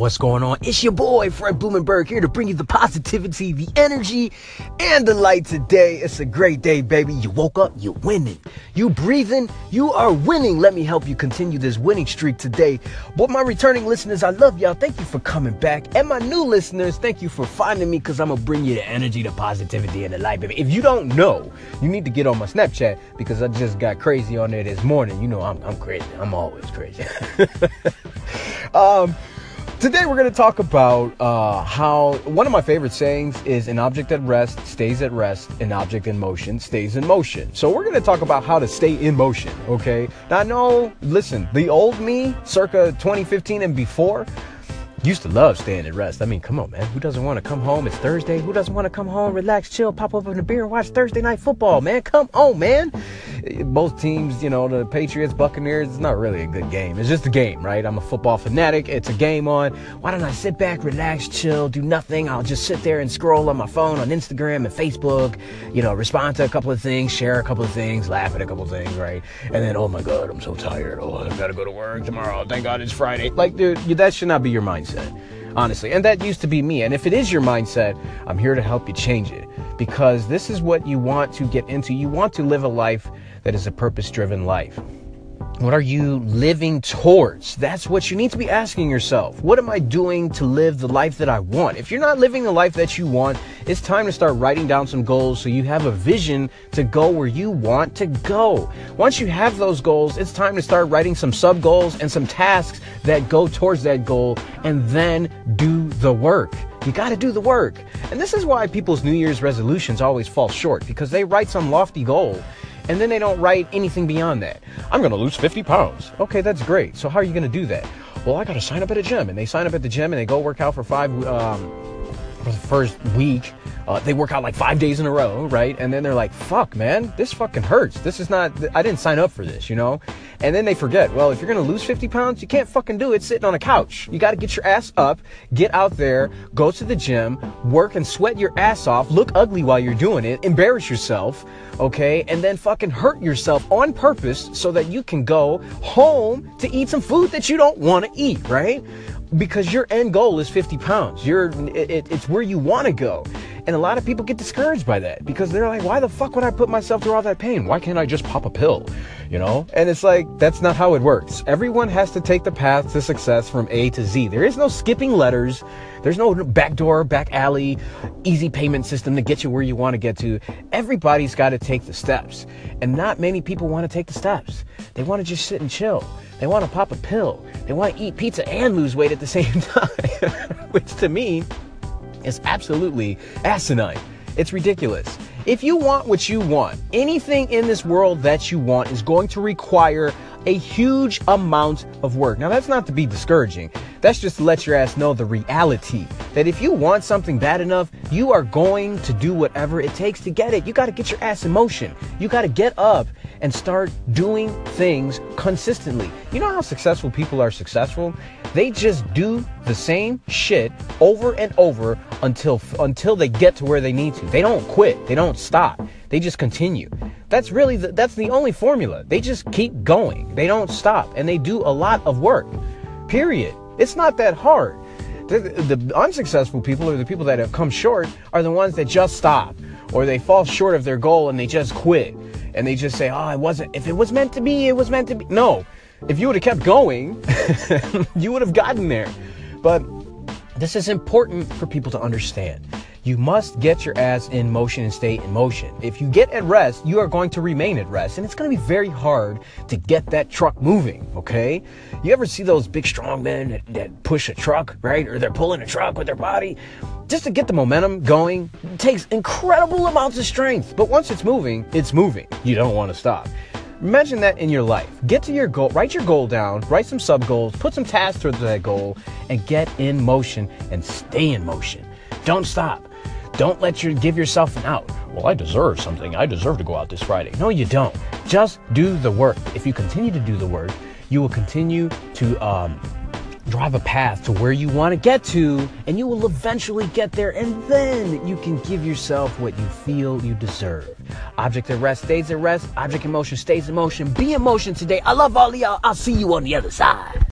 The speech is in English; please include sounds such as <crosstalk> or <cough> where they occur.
What's going on? It's your boy, Fred Blumenberg, here to bring you the positivity, the energy, and the light today. It's a great day, baby. You woke up, you're winning. You breathing, you are winning. Let me help you continue this winning streak today. But my returning listeners, I love y'all. Thank you for coming back. And my new listeners, thank you for finding me because I'm going to bring you the energy, the positivity, and the light, baby. If you don't know, you need to get on my Snapchat because I just got crazy on there this morning. You know, I'm, I'm crazy. I'm always crazy. <laughs> um, Today we're going to talk about uh, how one of my favorite sayings is an object at rest stays at rest, an object in motion stays in motion. So we're going to talk about how to stay in motion, okay? Now I know, listen, the old me, circa 2015 and before, used to love staying at rest. I mean, come on, man. Who doesn't want to come home? It's Thursday. Who doesn't want to come home, relax, chill, pop open a beer, and watch Thursday night football, man? Come on, man. Both teams, you know, the Patriots, Buccaneers, it's not really a good game. It's just a game, right? I'm a football fanatic. It's a game on. Why don't I sit back, relax, chill, do nothing? I'll just sit there and scroll on my phone on Instagram and Facebook, you know, respond to a couple of things, share a couple of things, laugh at a couple of things, right? And then, oh my God, I'm so tired. Oh, I've gotta go to work tomorrow. Oh, thank God it's Friday. Like, dude, that should not be your mindset, honestly. And that used to be me. And if it is your mindset, I'm here to help you change it because this is what you want to get into. You want to live a life that is a purpose driven life. What are you living towards? That's what you need to be asking yourself. What am I doing to live the life that I want? If you're not living the life that you want, it's time to start writing down some goals so you have a vision to go where you want to go. Once you have those goals, it's time to start writing some sub goals and some tasks that go towards that goal and then do the work. You got to do the work. And this is why people's New Year's resolutions always fall short because they write some lofty goal and then they don't write anything beyond that. I'm going to lose 50 pounds. Okay, that's great. So how are you going to do that? Well, I got to sign up at a gym, and they sign up at the gym and they go work out for five um, for the first week uh, they work out like five days in a row, right? And then they're like, fuck, man, this fucking hurts. This is not, I didn't sign up for this, you know? And then they forget, well, if you're gonna lose 50 pounds, you can't fucking do it sitting on a couch. You gotta get your ass up, get out there, go to the gym, work and sweat your ass off, look ugly while you're doing it, embarrass yourself, okay? And then fucking hurt yourself on purpose so that you can go home to eat some food that you don't wanna eat, right? because your end goal is 50 pounds. You're, it, it's where you want to go. And a lot of people get discouraged by that because they're like, why the fuck would I put myself through all that pain? Why can't I just pop a pill? You know? And it's like, that's not how it works. Everyone has to take the path to success from A to Z. There is no skipping letters. There's no back door, back alley, easy payment system to get you where you want to get to. Everybody's got to take the steps. And not many people want to take the steps. They want to just sit and chill. They want to pop a pill. They want to eat pizza and lose weight at the same <laughs> time, which to me is absolutely asinine. It's ridiculous. If you want what you want, anything in this world that you want is going to require a huge amount of work. Now, that's not to be discouraging. That's just to let your ass know the reality that if you want something bad enough, you are going to do whatever it takes to get it. You got to get your ass in motion. You got to get up and start doing things consistently. You know how successful people are successful? They just do the same shit over and over until until they get to where they need to. They don't quit. They don't stop. They just continue. That's really the, that's the only formula. They just keep going. They don't stop and they do a lot of work. Period. It's not that hard. The, the unsuccessful people or the people that have come short are the ones that just stop or they fall short of their goal and they just quit and they just say, "Oh, it wasn't. If it was meant to be, it was meant to be." No, if you would have kept going, <laughs> you would have gotten there. But this is important for people to understand. You must get your ass in motion and stay in motion. If you get at rest, you are going to remain at rest. And it's going to be very hard to get that truck moving, okay? You ever see those big strong men that, that push a truck, right? Or they're pulling a truck with their body? Just to get the momentum going takes incredible amounts of strength. But once it's moving, it's moving. You don't want to stop. Imagine that in your life. Get to your goal, write your goal down, write some sub goals, put some tasks towards that goal, and get in motion and stay in motion. Don't stop. Don't let your give yourself an out. Well, I deserve something. I deserve to go out this Friday. No, you don't. Just do the work. If you continue to do the work, you will continue to um, drive a path to where you want to get to, and you will eventually get there, and then you can give yourself what you feel you deserve. Object at rest stays at rest. Object in motion stays in motion. Be in motion today. I love all of y'all. I'll see you on the other side.